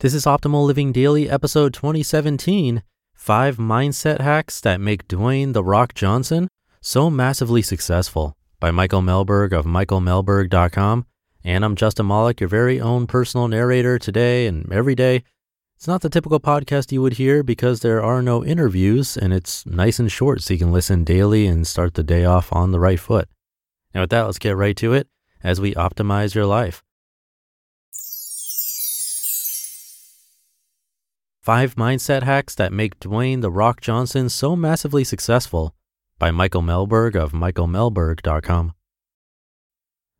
This is Optimal Living Daily, episode 2017 Five Mindset Hacks That Make Dwayne The Rock Johnson So Massively Successful by Michael Mehlberg of michaelmehlberg.com. And I'm Justin Malik, your very own personal narrator today and every day. It's not the typical podcast you would hear because there are no interviews and it's nice and short so you can listen daily and start the day off on the right foot. Now, with that, let's get right to it as we optimize your life. Five Mindset Hacks That Make Dwayne The Rock Johnson So Massively Successful by Michael Mehlberg of michaelmehlberg.com.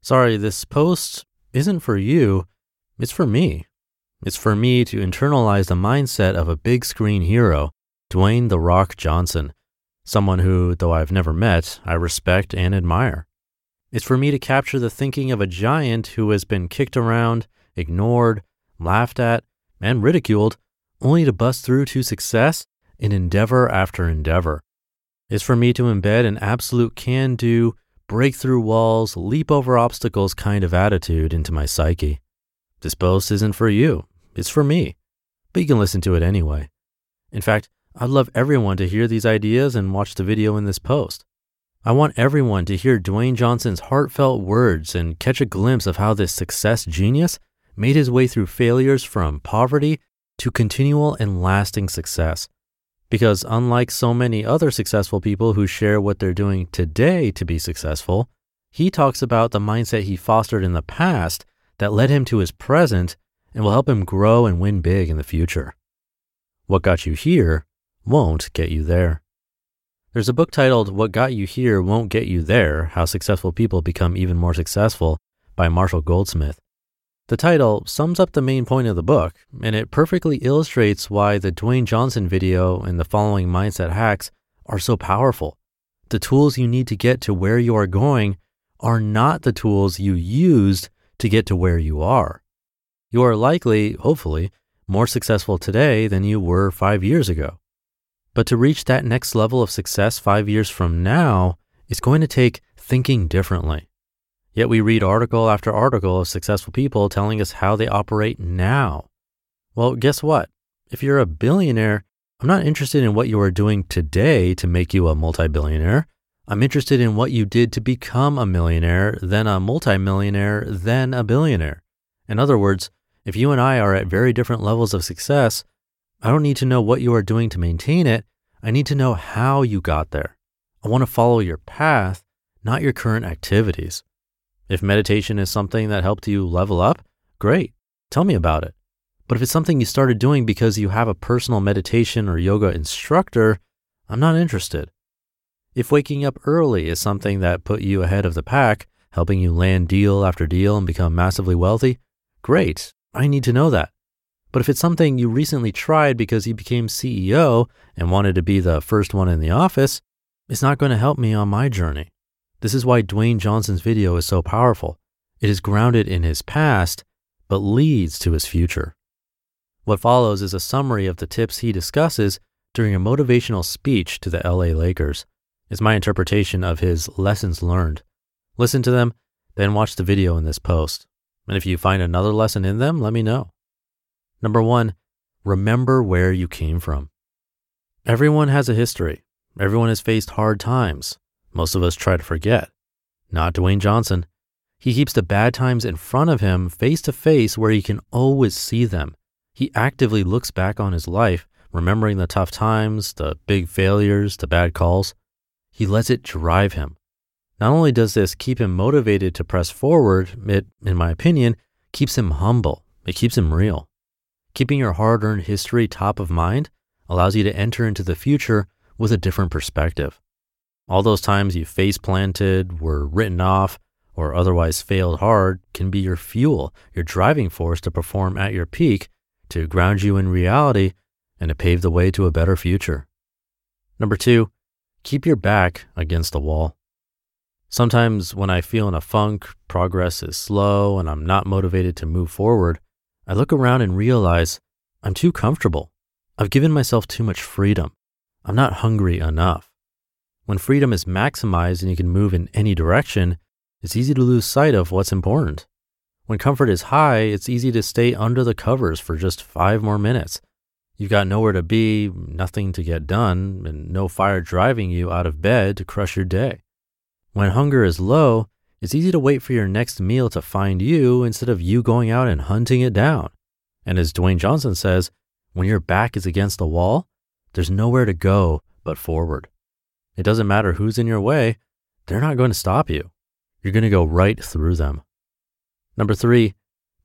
Sorry, this post isn't for you, it's for me. It's for me to internalize the mindset of a big screen hero, Dwayne The Rock Johnson, someone who, though I've never met, I respect and admire. It's for me to capture the thinking of a giant who has been kicked around, ignored, laughed at, and ridiculed only to bust through to success in endeavor after endeavor. It's for me to embed an absolute can do, break through walls, leap over obstacles kind of attitude into my psyche. This post isn't for you, it's for me, but you can listen to it anyway. In fact, I'd love everyone to hear these ideas and watch the video in this post. I want everyone to hear Dwayne Johnson's heartfelt words and catch a glimpse of how this success genius made his way through failures from poverty to continual and lasting success. Because unlike so many other successful people who share what they're doing today to be successful, he talks about the mindset he fostered in the past that led him to his present and will help him grow and win big in the future. What got you here won't get you there. There's a book titled What Got You Here Won't Get You There How Successful People Become Even More Successful by Marshall Goldsmith. The title sums up the main point of the book, and it perfectly illustrates why the Dwayne Johnson video and the following mindset hacks are so powerful. The tools you need to get to where you are going are not the tools you used to get to where you are. You are likely, hopefully, more successful today than you were five years ago. But to reach that next level of success five years from now is going to take thinking differently. Yet we read article after article of successful people telling us how they operate now. Well, guess what? If you're a billionaire, I'm not interested in what you are doing today to make you a multi-billionaire. I'm interested in what you did to become a millionaire, then a multimillionaire, then a billionaire. In other words, if you and I are at very different levels of success, I don't need to know what you are doing to maintain it. I need to know how you got there. I want to follow your path, not your current activities. If meditation is something that helped you level up, great. Tell me about it. But if it's something you started doing because you have a personal meditation or yoga instructor, I'm not interested. If waking up early is something that put you ahead of the pack, helping you land deal after deal and become massively wealthy, great. I need to know that. But if it's something you recently tried because you became CEO and wanted to be the first one in the office, it's not going to help me on my journey. This is why Dwayne Johnson's video is so powerful. It is grounded in his past, but leads to his future. What follows is a summary of the tips he discusses during a motivational speech to the LA Lakers. It's my interpretation of his lessons learned. Listen to them, then watch the video in this post. And if you find another lesson in them, let me know. Number one, remember where you came from. Everyone has a history. Everyone has faced hard times. Most of us try to forget. Not Dwayne Johnson. He keeps the bad times in front of him face to face where he can always see them. He actively looks back on his life, remembering the tough times, the big failures, the bad calls. He lets it drive him. Not only does this keep him motivated to press forward, it, in my opinion, keeps him humble. It keeps him real. Keeping your hard earned history top of mind allows you to enter into the future with a different perspective. All those times you face planted, were written off, or otherwise failed hard can be your fuel, your driving force to perform at your peak, to ground you in reality, and to pave the way to a better future. Number two, keep your back against the wall. Sometimes when I feel in a funk, progress is slow, and I'm not motivated to move forward, I look around and realize I'm too comfortable. I've given myself too much freedom. I'm not hungry enough. When freedom is maximized and you can move in any direction, it's easy to lose sight of what's important. When comfort is high, it's easy to stay under the covers for just five more minutes. You've got nowhere to be, nothing to get done, and no fire driving you out of bed to crush your day. When hunger is low, it's easy to wait for your next meal to find you instead of you going out and hunting it down. And as Dwayne Johnson says, when your back is against the wall, there's nowhere to go but forward. It doesn't matter who's in your way, they're not going to stop you. You're going to go right through them. Number three,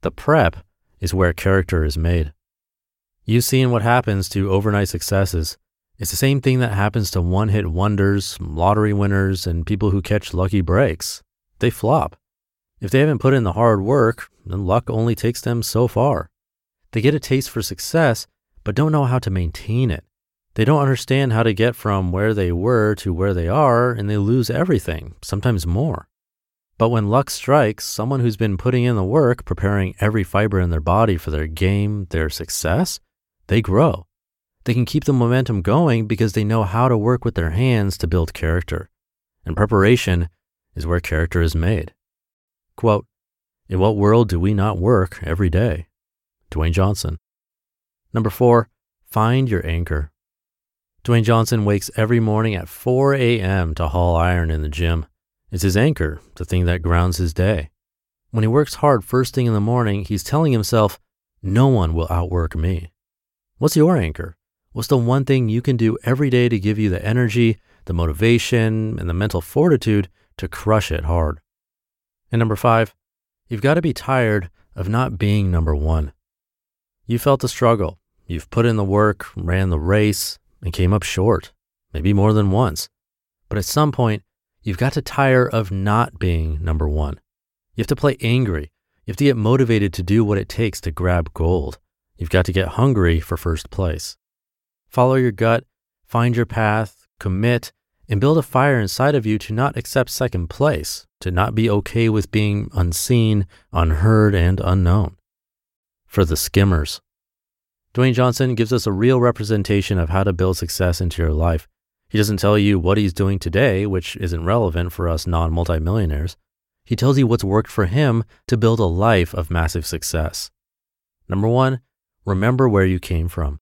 the prep is where character is made. You've seen what happens to overnight successes. It's the same thing that happens to one hit wonders, lottery winners, and people who catch lucky breaks. They flop. If they haven't put in the hard work, then luck only takes them so far. They get a taste for success, but don't know how to maintain it. They don't understand how to get from where they were to where they are, and they lose everything, sometimes more. But when luck strikes, someone who's been putting in the work, preparing every fiber in their body for their game, their success, they grow. They can keep the momentum going because they know how to work with their hands to build character. And preparation is where character is made. Quote, In what world do we not work every day? Dwayne Johnson. Number four, find your anchor. Dwayne Johnson wakes every morning at 4 a.m. to haul iron in the gym. It's his anchor, the thing that grounds his day. When he works hard first thing in the morning, he's telling himself, No one will outwork me. What's your anchor? What's the one thing you can do every day to give you the energy, the motivation, and the mental fortitude to crush it hard? And number five, you've got to be tired of not being number one. You felt the struggle. You've put in the work, ran the race, and came up short, maybe more than once. But at some point, you've got to tire of not being number one. You have to play angry. You have to get motivated to do what it takes to grab gold. You've got to get hungry for first place. Follow your gut, find your path, commit, and build a fire inside of you to not accept second place, to not be okay with being unseen, unheard, and unknown. For the skimmers. Dwayne Johnson gives us a real representation of how to build success into your life. He doesn't tell you what he's doing today, which isn't relevant for us non multimillionaires. He tells you what's worked for him to build a life of massive success. Number one, remember where you came from.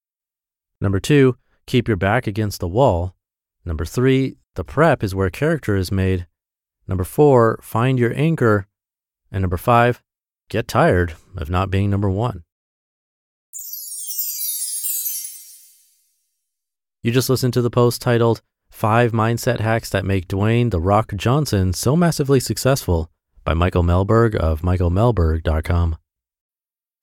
Number two, keep your back against the wall. Number three, the prep is where character is made. Number four, find your anchor. And number five, get tired of not being number one. You just listened to the post titled Five Mindset Hacks That Make Dwayne The Rock Johnson So Massively Successful by Michael Mehlberg of michaelmehlberg.com.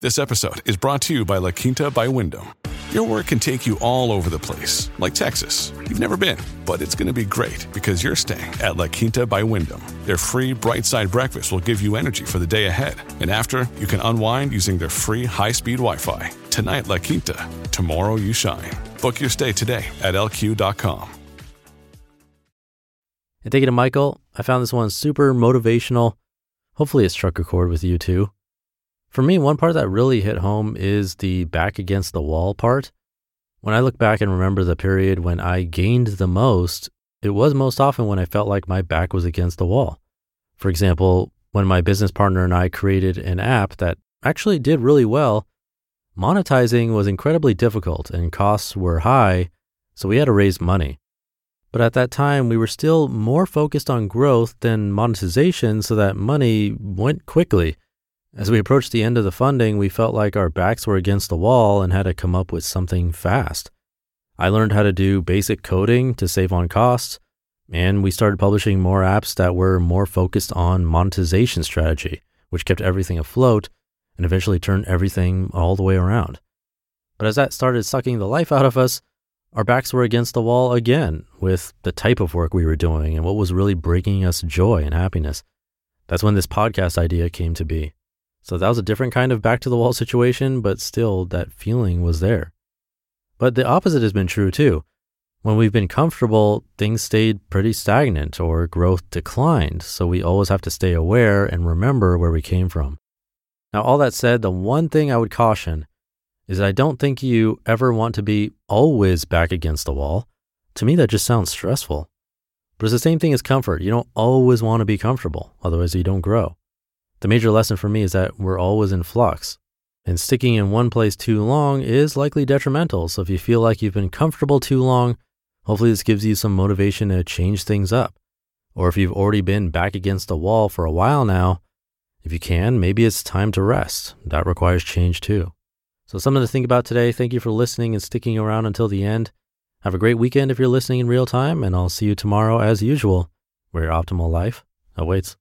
This episode is brought to you by La Quinta by Wyndham. Your work can take you all over the place, like Texas. You've never been, but it's going to be great because you're staying at La Quinta by Wyndham. Their free bright side breakfast will give you energy for the day ahead. And after, you can unwind using their free high speed Wi Fi. Tonight, La Quinta. Tomorrow, you shine. Book your stay today at lq.com. And thank you to Michael. I found this one super motivational. Hopefully, it struck a chord with you too. For me, one part that really hit home is the back against the wall part. When I look back and remember the period when I gained the most, it was most often when I felt like my back was against the wall. For example, when my business partner and I created an app that actually did really well, monetizing was incredibly difficult and costs were high, so we had to raise money. But at that time, we were still more focused on growth than monetization so that money went quickly. As we approached the end of the funding, we felt like our backs were against the wall and had to come up with something fast. I learned how to do basic coding to save on costs, and we started publishing more apps that were more focused on monetization strategy, which kept everything afloat and eventually turned everything all the way around. But as that started sucking the life out of us, our backs were against the wall again with the type of work we were doing and what was really bringing us joy and happiness. That's when this podcast idea came to be. So that was a different kind of back to the wall situation, but still that feeling was there. But the opposite has been true too. When we've been comfortable, things stayed pretty stagnant or growth declined. So we always have to stay aware and remember where we came from. Now, all that said, the one thing I would caution is that I don't think you ever want to be always back against the wall. To me, that just sounds stressful. But it's the same thing as comfort. You don't always want to be comfortable, otherwise, you don't grow. The major lesson for me is that we're always in flux. And sticking in one place too long is likely detrimental. So if you feel like you've been comfortable too long, hopefully this gives you some motivation to change things up. Or if you've already been back against the wall for a while now, if you can, maybe it's time to rest. That requires change too. So, something to think about today. Thank you for listening and sticking around until the end. Have a great weekend if you're listening in real time, and I'll see you tomorrow as usual, where your optimal life awaits.